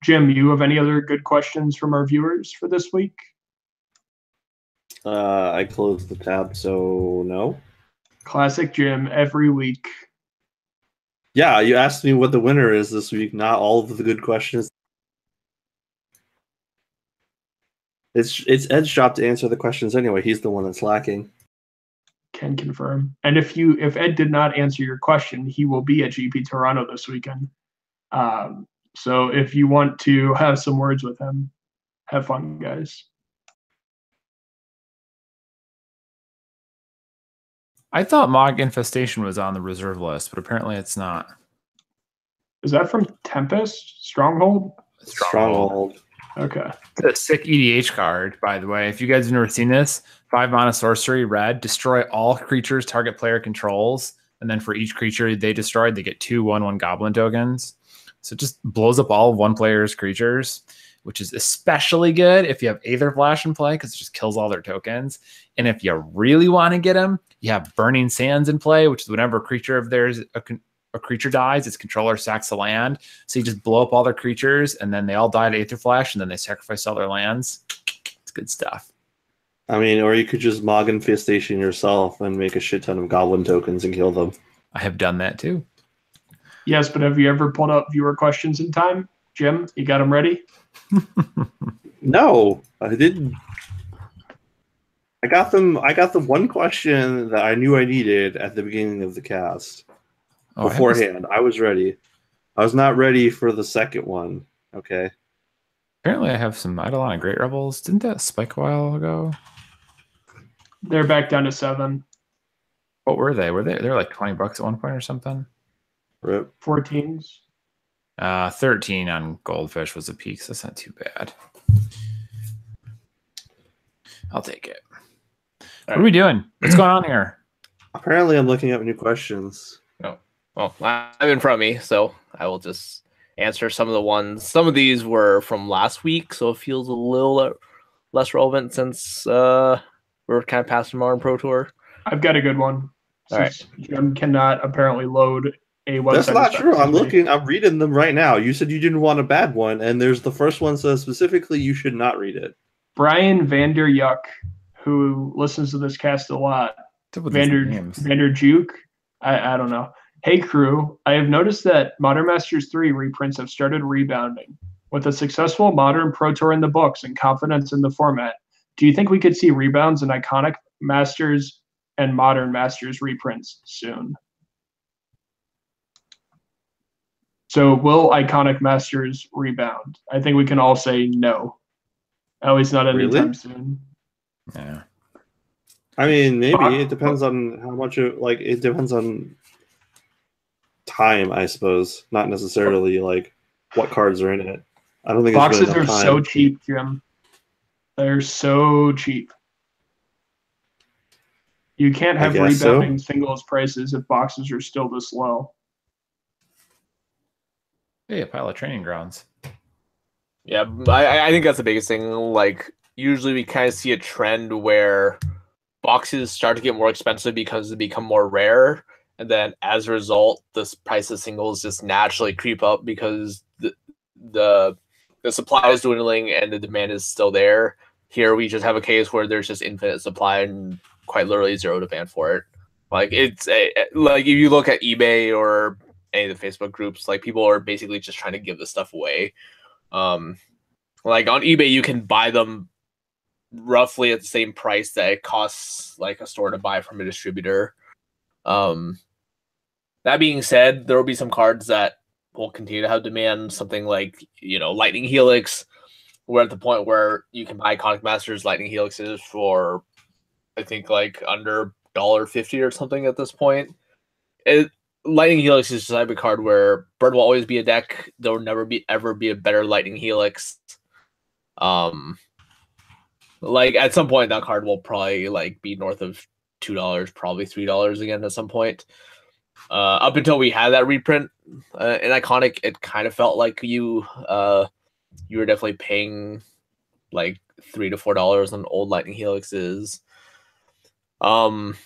Jim, you have any other good questions from our viewers for this week? Uh, I closed the tab, so no. Classic Jim every week. Yeah, you asked me what the winner is this week, not all of the good questions. It's it's Ed's job to answer the questions anyway. He's the one that's lacking. Can confirm. And if you if Ed did not answer your question, he will be at GP Toronto this weekend. Um, so if you want to have some words with him, have fun, guys. I thought Mog Infestation was on the reserve list, but apparently it's not. Is that from Tempest Stronghold? Stronghold. Okay. It's a sick EDH card, by the way. If you guys have never seen this, five mana sorcery, red, destroy all creatures target player controls, and then for each creature they destroyed, they get two one one goblin tokens. So it just blows up all of one player's creatures, which is especially good if you have Aether Flash in play because it just kills all their tokens. And if you really want to get them, you have Burning Sands in play, which is whenever a creature of theirs a, a creature dies, its controller sacks the land. So you just blow up all their creatures, and then they all die to Aether Flash, and then they sacrifice all their lands. It's good stuff. I mean, or you could just Mog Infestation yourself and make a shit ton of goblin tokens and kill them. I have done that too. Yes, but have you ever pulled up viewer questions in time? Jim, you got them ready? No, I didn't. I got them. I got the one question that I knew I needed at the beginning of the cast Oh, I beforehand. I was ready. I was not ready for the second one. Okay. apparently, I have some Eidolon and Great Revels. Didn't that spike a while ago? They're back down to seven. What were they? Were they? They were like twenty bucks at one point or something. Rip. 14s. Uh, thirteen on Goldfish was a peak, so that's not too bad. I'll take it. What are we doing? What's going on here? Apparently, I'm looking up new questions. Oh, Well, I'm in front of me, so I will just answer some of the ones. Some of these were from last week, so it feels a little less relevant since uh, we're kind of past the Modern Pro Tour. I've got a good one. All right. Since Jim cannot apparently load a website. That's not true. I'm looking. I'm reading them right now. You said you didn't want a bad one, and there's the first one says specifically you should not read it. Brian Vander Yuck, who listens to this cast a lot, What's up Vander? Vander Juke. I, I don't know. Hey crew, I have noticed that Modern Masters 3 reprints have started rebounding. With a successful Modern Pro Tour in the books and confidence in the format, do you think we could see rebounds in iconic Masters and Modern Masters reprints soon? So will iconic Masters rebound? I think we can all say no. At least not anytime Really? soon. Yeah. I mean, maybe Fuck. it depends on how much it like. It depends on time, I suppose, not necessarily like what cards are in it. I don't think there's Boxes really are enough so cheap, Jim. They're so cheap. You can't have guess so. singles prices if boxes are still this low. Hey, a pile of training grounds. Yeah, I, I- think that's the biggest thing. Like, usually we kind of see a trend where boxes start to get more expensive because they become more rare, and then as a result, the price of singles just naturally creep up because the the the supply is dwindling and the demand is still there. Here we just have a case where there's just infinite supply and quite literally zero demand for it. Like it's a, like if you look at eBay or any of the Facebook groups, like people are basically just trying to give this stuff away. Um, like on eBay, you can buy them roughly at the same price that it costs like a store to buy from a distributor. Um, that being said, there will be some cards that will continue to have demand. Something like you know Lightning Helix. We're at the point where you can buy Iconic Masters Lightning Helixes for, I think like under dollar fifty or something at this point. It Lightning Helix is type of card where Bird will always be a deck. There will never be ever be a better Lightning Helix. Um, like at some point that card will probably like be north of two dollars, probably three dollars again at some point. Uh, up until we had that reprint uh, in Iconic, it kind of felt like you uh you were definitely paying like three to four dollars on old Lightning Helixes. Um,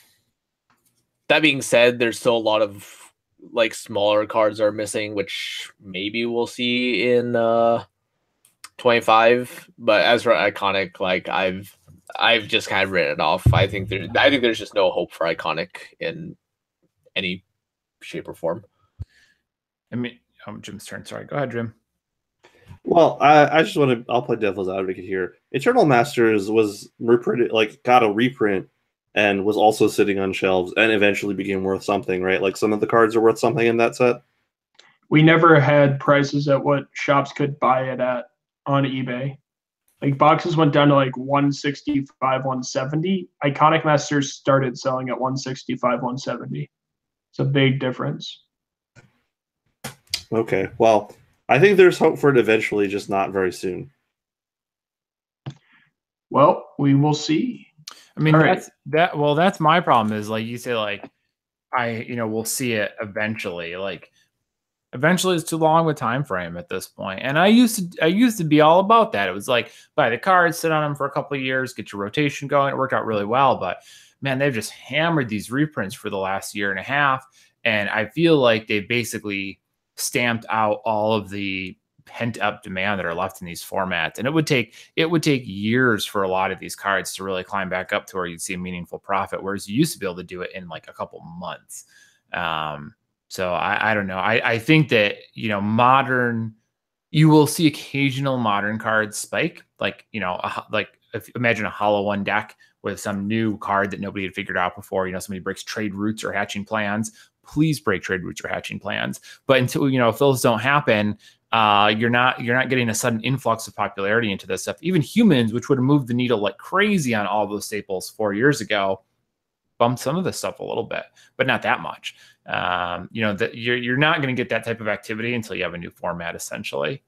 that being said, there's still a lot of like smaller cards are missing, which maybe we'll see in uh 25. But as for iconic, like I've I've just kind of written it off. I think there I think there's just no hope for iconic in any shape or form. I mean, um, Jim's turn. Sorry. Go ahead, Jim. Well, I, I just want to. I'll play devil's advocate here. Eternal Masters was reprinted, like got a reprint, and was also sitting on shelves, and eventually became worth something, right? Like some of the cards are worth something in that set. We never had prices at what shops could buy it at on eBay. Like boxes went down to like 165, 170. Iconic Masters started selling at 165, 170. It's a big difference. Okay, well, I think there's hope for it eventually, just not very soon. Well, we will see. I mean, All right. that's that. Well, that's my problem. Is like you say, like I, you know, we'll see it eventually. Like eventually, it's too long of a time frame at this point. And I used to, I used to be all about that. It was like buy the cards, sit on them for a couple of years, get your rotation going. It worked out really well. But man, they've just hammered these reprints for the last year and a half, and I feel like they basically stamped out all of the pent up demand that are left in these formats. And it would take it would take years for a lot of these cards to really climb back up to where you'd see a meaningful profit whereas you used to be able to do it in like a couple months. Um so i i don't know. I i think that you know modern you will see occasional modern cards spike like you know a, like if imagine a hollow one deck with some new card that nobody had figured out before you know somebody breaks trade routes or hatching plans. Please break trade routes or hatching plans. But until you know if those don't happen uh, you're not you're not getting a sudden influx of popularity into this stuff. Even humans, which would have moved the needle like crazy on all those staples four years ago, bumped some of this stuff a little bit, but not that much. Um, you know that you're you're not going to get that type of activity until you have a new format, essentially.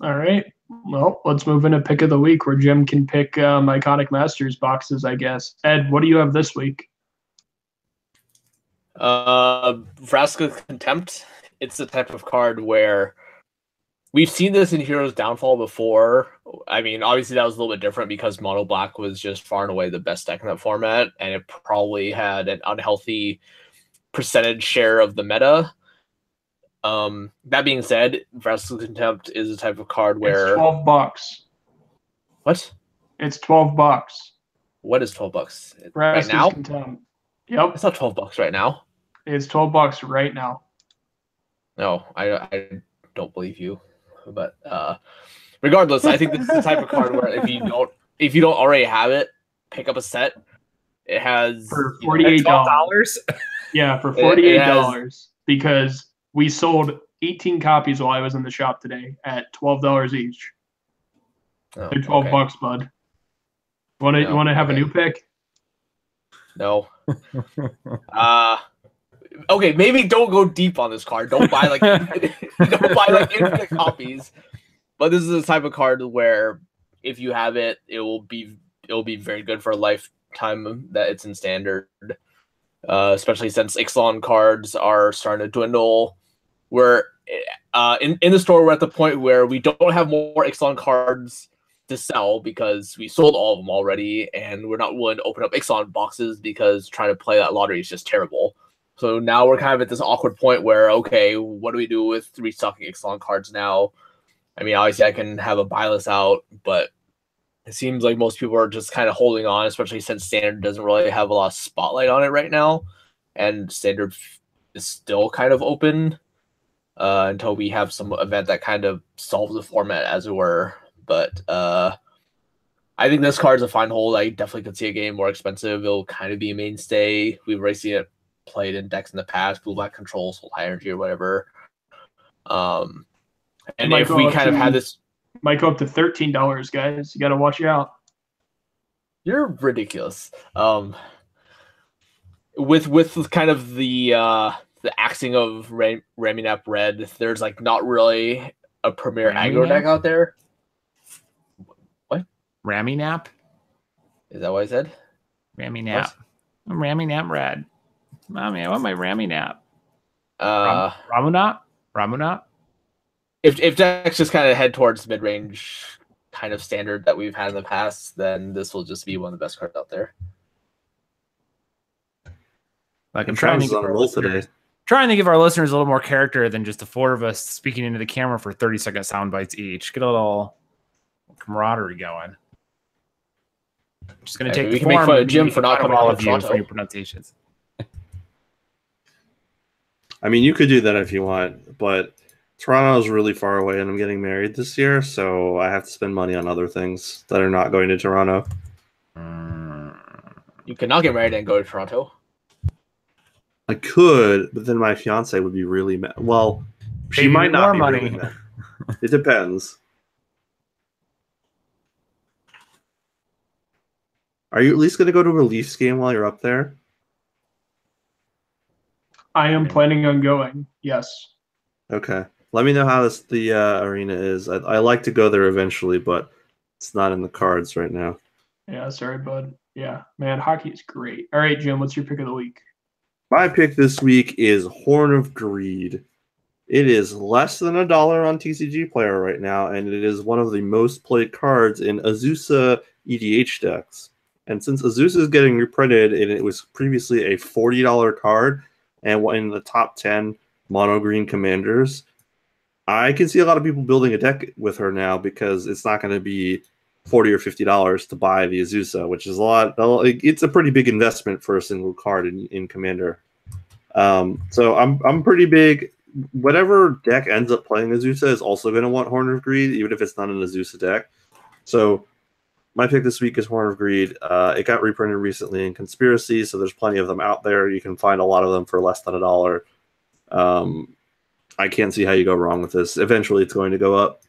All right. Well, let's move into pick of the week where Jim can pick um, Iconic Masters boxes, I guess. Ed, what do you have this week? Uh, Vraska Contempt. It's the type of card where we've seen this in Hero's Downfall before. I mean, obviously that was a little bit different because Mono Black was just far and away the best deck in that format, and it probably had an unhealthy percentage share of the meta. Um, that being said, Vraska Contempt is a type of card It's where 12 bucks. what? It's 12 bucks. What is twelve bucks right Vraska's now? Contempt. Yep, It's not twelve bucks right now. it's twelve bucks right now. No, I I don't believe you. But uh regardless, I think this is the type of card where if you don't if you don't already have it, pick up a set. It has For $48. Yeah, for it forty-eight dollars because we sold eighteen copies while I was in the shop today at twelve dollars each. oh, They're twelve okay. bucks, bud. Want to No, you want to have okay. a new pick? No. uh okay, maybe don't go deep on this card. Don't buy like don't buy like infinite copies. But this is the type of card where if you have it, it will be it will be very good for a lifetime that it's in standard. Uh, especially since Ixalan cards are starting to dwindle. We're uh, in in the store. We're at the point where we don't have more Ixalan cards to sell because we sold all of them already, and we're not willing to open up Ixalan boxes because trying to play that lottery is just terrible. So now we're kind of at this awkward point where okay, what do we do with restocking Ixalan cards now? I mean, obviously I can have a buy list out, but it seems like most people are just kind of holding on, especially since standard doesn't really have a lot of spotlight on it right now, and standard is still kind of open uh, until we have some event that kind of solves the format, as it were. But uh, I think this card's a fine hold. I definitely could see a game more expensive. It'll kind of be a mainstay. We've already seen it played in decks in the past, blue black controls, high energy, or whatever. Um, and if we up kind of to- had this Might go up to thirteen dollars, guys. You got to watch out. You're ridiculous. Um, with with kind of the uh the axing of Ram- Raminap Red, there's like not really a premier aggro deck out there. Rammy nap. Is that what I said? Rammy nap. I'm Rammy nap red. Mommy, I want my Rammy nap. Uh, Ramunat? Ramunat? if if decks just kind of head towards mid range kind of standard that we've had in the past, then this will just be one of the best cards out there. Like I'm And trying to Travis give our roll today. trying to give our listeners a little more character than just the four of us speaking into the camera for 30 second sound bites each. Get a little camaraderie going. Just gonna Yeah, take we the can make fun of Jim for not coming all out of of you for your pronunciations. I mean, you could do that if you want, but Toronto's really far away, and I'm getting married this year, so I have to spend money on other things that are not going to Toronto. You cannot get married and go to Toronto. I could, but then my fiance would be really mad. Well, she Pay might not more be really money. mad. It depends. Are you at least going to go to a Leafs game while you're up there? I am planning on going. Yes. Okay. Let me know how this the uh, arena is. I, I like to go there eventually, but it's not in the cards right now. Yeah. Sorry, bud. Yeah, man. Hockey is great. All right, Jim. What's your pick of the week? My pick this week is Horn of Greed. It is less than a dollar on TCG Player right now, and it is one of the most played cards in Azusa EDH decks. And since Azusa is getting reprinted, and it was previously a forty dollar card, and one in the top ten mono green commanders, I can see a lot of people building a deck with her now because it's not going to be forty or fifty dollars to buy the Azusa, which is a lot. It's a pretty big investment for a single card in, in Commander. Um, so I'm I'm pretty big. Whatever deck ends up playing Azusa is also going to want Horn of Greed, even if it's not an Azusa deck. So my pick this week is Horn of Greed. Uh, it got reprinted recently in Conspiracy, so there's plenty of them out there. You can find a lot of them for less than a dollar. Um, I can't see how you go wrong with this. Eventually, it's going to go up.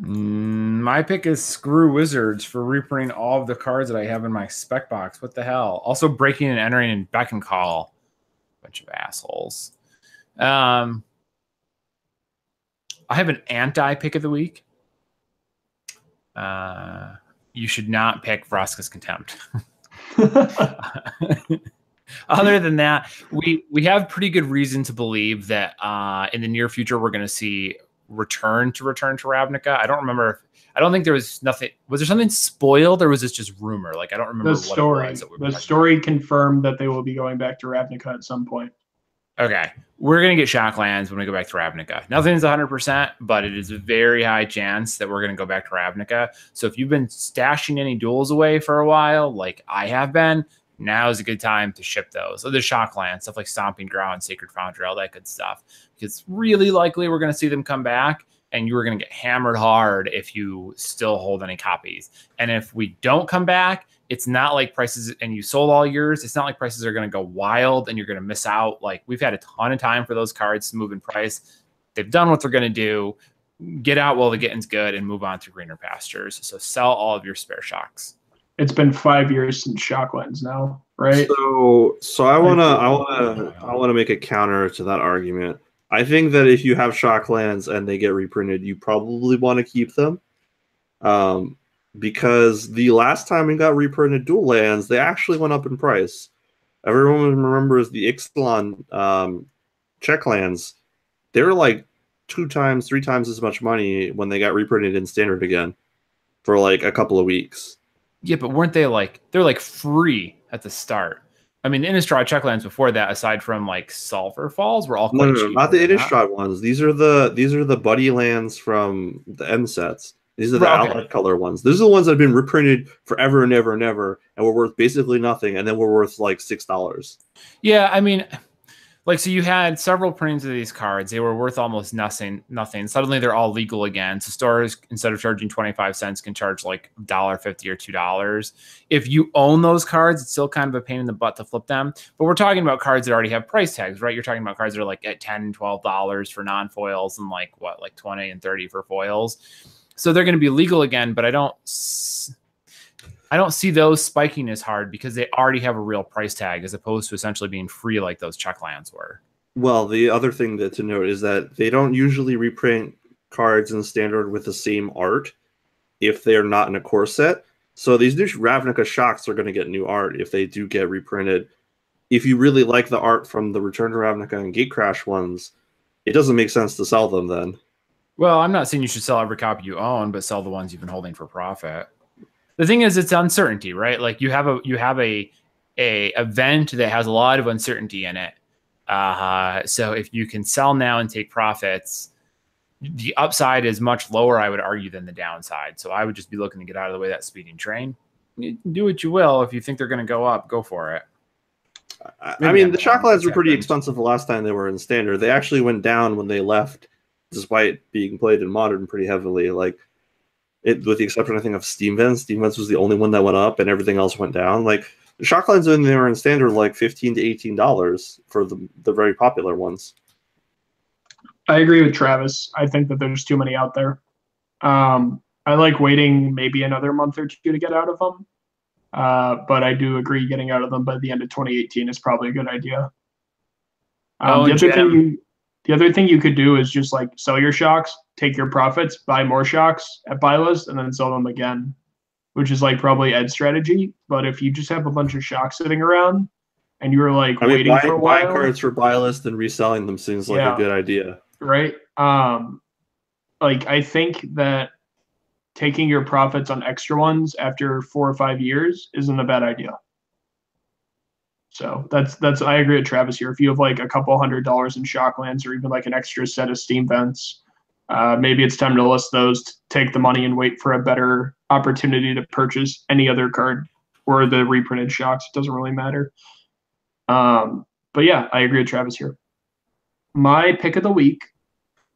Mm, My pick is Screw Wizards for reprinting all of the cards that I have in my spec box. What the hell? Also breaking and entering in Beck and Call. Bunch of assholes. Um, I have an anti pick of the week. Uh, you should not pick Vraska's Contempt. Other than that, we we have pretty good reason to believe that uh, in the near future we're going to see return to return to Ravnica. I don't remember. If, I don't think there was nothing. Was there something spoiled, or was this just rumor? Like I don't remember the what story. it was. that we The story confirmed that they will be going back to Ravnica at some point. Okay. We're going to get Shocklands when we go back to Ravnica. Nothing's 100%, but it is a very high chance that we're going to go back to Ravnica. So if you've been stashing any duels away for a while, like I have been, now is a good time to ship those. So the Shocklands, stuff like Stomping Ground, Sacred Foundry, all that good stuff. Because really likely we're going to see them come back and you are going to get hammered hard if you still hold any copies. And if we don't come back, it's not like prices and you sold all yours. It's not like prices are going to go wild and you're going to miss out. Like we've had a ton of time for those cards to move in price. They've done what they're going to do. Get out while the getting's good and move on to greener pastures. So sell all of your spare shocks. It's been five years since Shocklands now, right? So, so I wanna, I wanna, I wanna make a counter to that argument. I think that if you have Shocklands and they get reprinted, you probably want to keep them, um, because the last time we got reprinted dual lands, they actually went up in price. Everyone remembers the Ixalan um, check lands. They were like two times, three times as much money when they got reprinted in standard again for like a couple of weeks. Yeah, but weren't they like they're like free at the start? I mean, Innistrad checklands before that, aside from like Sulfur Falls, were all No, no, no, not the Innistrad ones. These are the these are the buddy lands from the M sets. These are the Right, okay. color ones. These are the ones that have been reprinted forever and ever and ever, and were worth basically nothing, and then were worth like six dollars. Yeah, I mean, like so you had several printings of these cards. They were worth almost nothing. Nothing. Suddenly they're all legal again. So stores instead of charging twenty five cents can charge like $1.50 or two dollars. If you own those cards, it's still kind of a pain in the butt to flip them. But we're talking about cards that already have price tags, right? You're talking about cards that are like at 10 $12 for non-foils and like what, like 20 and 30 for foils. So they're going to be legal again, but I don't I don't see those spiking as hard because they already have a real price tag as opposed to essentially being free like those check lands were. Well, the other thing that to note is that they don't usually reprint cards in standard with the same art if they are not in a core set. So these new Ravnica shocks are going to get new art if they do get reprinted. If you really like the art from the Return to Ravnica and Gatecrash ones, it doesn't make sense to sell them then. Well, I'm not saying you should sell every copy you own, but sell the ones you've been holding for profit. The thing is, it's uncertainty, right? Like you have a you have a a event that has a lot of uncertainty in it. Uh, so if you can sell now and take profits, the upside is much lower, I would argue, than the downside. So I would just be looking to get out of the way of that speeding train. You do what you will. If you think they're going to go up, go for it. I, Maybe I mean, the wrong, shock lands but were pretty expensive the last time they were in standard. They actually went down when they left, despite being played in modern pretty heavily. Like it, with the exception, I think, of Steam Vents. Steam Vents was the only one that went up, and everything else went down. Like the shock lands when they were in standard, like fifteen to eighteen dollars for the the very popular ones. I agree with Travis. I think that there's too many out there. Um, I like waiting maybe another month or two to get out of them. Uh, but I do agree getting out of them by the end of 2018 is probably a good idea. Um, Oh, the, other thing you, the other thing you could do is just like sell your shocks, take your profits, buy more shocks at buy list, and then sell them again, which is like probably Ed's strategy. But if you just have a bunch of shocks sitting around and you're like I mean, waiting buying, for a buying while, cards for buy list and reselling them seems like Yeah. a good idea. right? Um, like I think that taking your profits on extra ones after four or five years isn't a bad idea. So that's that's I agree with Travis here. If you have like a couple hundred dollars in Shocklands or even like an extra set of Steam vents, uh, maybe it's time to list those, t- take the money, and wait for a better opportunity to purchase any other card or the reprinted shocks. It doesn't really matter. Um, but yeah, I agree with Travis here. My pick of the week.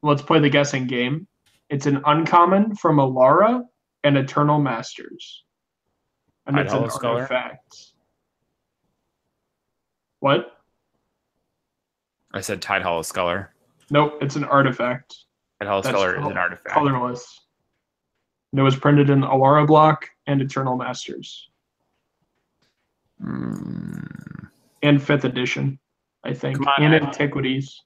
Let's play the guessing game. It's an uncommon from Alara and Eternal Masters. And it's an artifact. What? I said Tidehollow Sculler. Nope, it's an artifact. Tide Hollow That's Sculler is an artifact. Colorless. And it was printed in Alara block and Eternal Masters. Mm, And fifth edition, I think. Come on, and Ed. antiquities.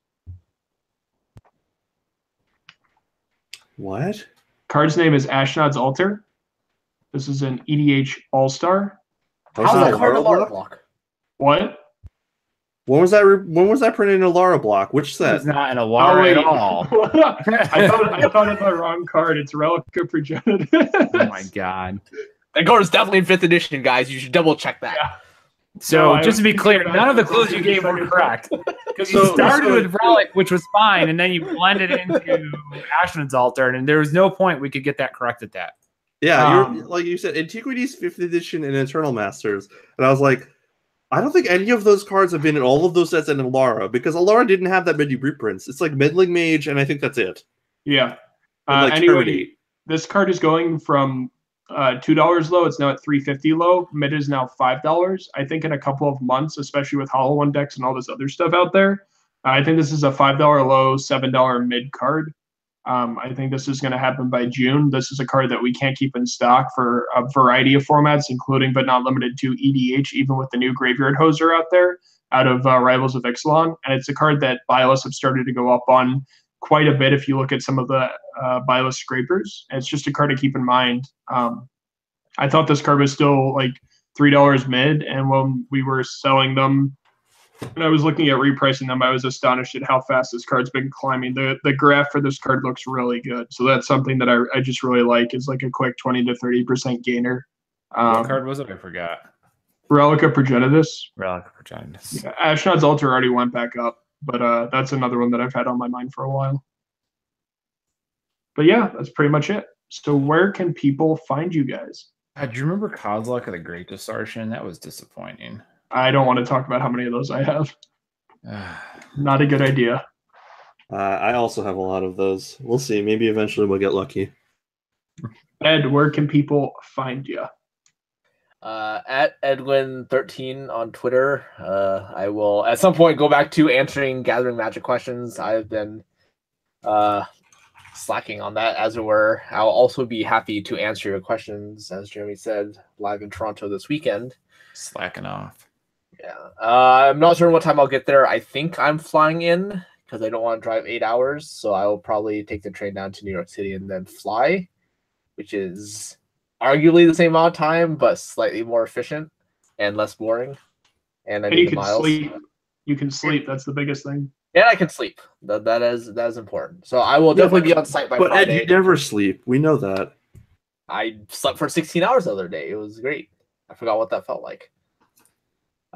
What? Card's name is Ashnod's Altar. This is an EDH All Star. How's How's that the card Alara a block? block? What? When was that? Re- when was that printed in Alara block? Which set? it's not an Alara wait. at all. I thought I thought of the wrong card. It's Relic of Progenitus. oh my god. That card is definitely in fifth edition, guys. You should double check that. So No, just to be clear, none of the clues you gave were correct. Because you started so- with Relic, which was fine, and then you blended into Ashnod's Altar, and there was no point we could get that correct at that. Yeah, Um, you're like you said, Antiquities Fifth Edition and Eternal Masters, and I was like, I don't think any of those cards have been in all of those sets and in Alara because Alara didn't have that many reprints. It's like Meddling Mage, and I think that's it. Yeah. Uh, like, anyway, Terminate. this card is going from uh, two dollars low. It's now at three fifty low. Mid is now five dollars. I think in a couple of months, especially with Hollow One decks and all this other stuff out there, uh, I think this is a five dollar low, seven dollar mid card. Um, I think this is going to happen by June. This is a card that we can't keep in stock for a variety of formats, including but not limited to EDH, even with the new Graveyard Hoser out there out of uh, Rivals of Ixalan. And it's a card that Bios have started to go up on quite a bit if you look at some of the uh, Bios scrapers. And it's just a card to keep in mind. Um, I thought this card was still like $3 mid. And when we were selling them, and I was looking at repricing them, I was astonished at how fast this card's been climbing. The the graph for this card looks really good. So that's something that I, I just really like is like a quick 20 to 30% gainer. what Um, card was it? I forgot. Relic of Progenitus. Relic of Progenitus. Yeah, Ashnod's Altar already went back up, but uh, that's another one that I've had on my mind for a while. But yeah, that's pretty much it. So where can people find you guys? God, do you remember Kozilek of the Great Distortion? That was disappointing. I don't want to talk about how many of those I have. Not a good idea. Uh, I also have a lot of those. We'll see. Maybe eventually we'll get lucky. Ed, where can people find you? uh, at Edwin13 on Twitter. Uh, I will at some point go back to answering gathering magic questions. I've been uh, slacking on that, as it were. I'll also be happy to answer your questions, as Jeremy said, live in Toronto this weekend. Slacking off. Yeah, uh, I'm not sure what time I'll get there. I think I'm flying in because I don't want to drive eight hours, so I will probably take the train down to New York City and then fly, which is arguably the same amount of time, but slightly more efficient and less boring. And I And you need the can miles. sleep. You can sleep. That's the biggest thing. And I can sleep. That that is that is important. So I will Yeah, definitely but- be on site by But Ed, Friday. you never sleep. We know that. I slept for 16 hours the other day. It was great. I forgot what that felt like.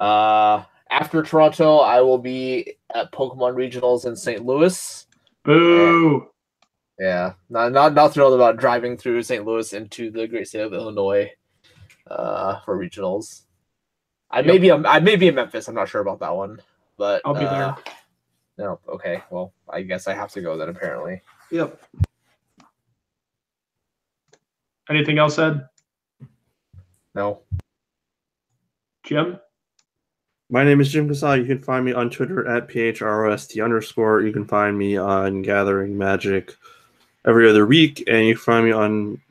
Uh, after Toronto, I will be at Pokemon Regionals in St. Louis. Boo. Yeah, not not not thrilled about driving through St. Louis into the great state of Illinois uh, for regionals. I may be I may be in Memphis. I'm not sure about that one, but I'll be there. uh, No, okay. Well, I guess I have to go then. Apparently, Yep. Anything else, Ed? no. Jim? My name is Jim Casal. You can find me on Twitter at phrost underscore. You can find me on Gathering Magic every other week, and you can find me on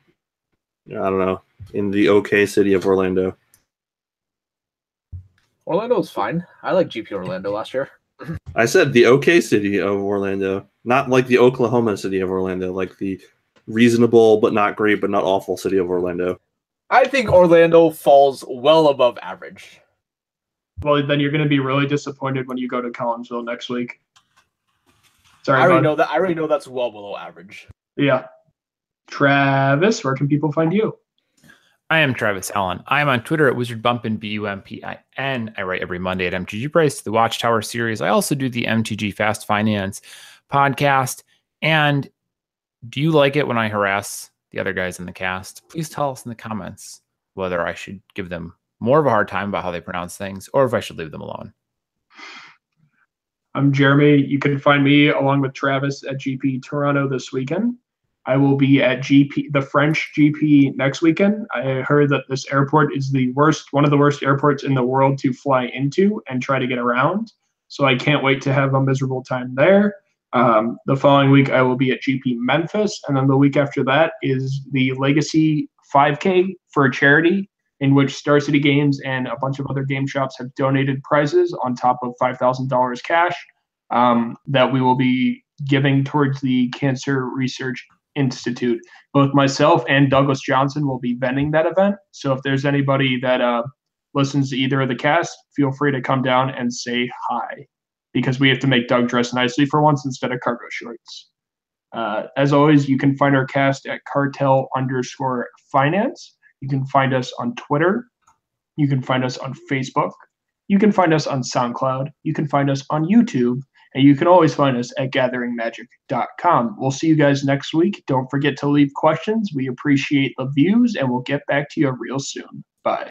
I don't know in the OK city of Orlando. Orlando's fine. I like GP Orlando last year. I said the OK city of Orlando, not like the Oklahoma city of Orlando, like the reasonable but not great but not awful city of Orlando. I think Orlando falls well above average. Well, then you're going to be really disappointed when you go to Collinsville next week. Sorry, I already bud. know that. I already know that's well below average. Yeah. Travis, where can people find you? I am Travis Allen. I am on Twitter at Wizard Bumpin, B U M P I N. I write every Monday at MTG Price, the Watchtower series. I also do the MTG Fast Finance podcast. And do you like it when I harass the other guys in the cast? Please tell us in the comments whether I should give them more of a hard time about how they pronounce things or if I should leave them alone. I'm Jeremy. You can find me along with Travis at GP Toronto this weekend. I will be at GP, the French GP next weekend. I heard that this airport is the worst, one of the worst airports in the world to fly into and try to get around. So I can't wait to have a miserable time there. Um, the following week, I will be at GP Memphis. And then the week after that is the Legacy 5K for a charity in which Star City Games and a bunch of other game shops have donated prizes on top of $5,000 cash um, that we will be giving towards the Cancer Research Institute. Both myself and Douglas Johnson will be vending that event. So if there's anybody that uh, listens to either of the cast, feel free to come down and say hi because we have to make Doug dress nicely for once instead of cargo shorts. Uh, as always, you can find our cast at cartel underscore finance. You can find us on Twitter. You can find us on Facebook. You can find us on SoundCloud. You can find us on YouTube. And you can always find us at gatheringmagic.com. We'll see you guys next week. Don't forget to leave questions. We appreciate the views, and we'll get back to you real soon. Bye.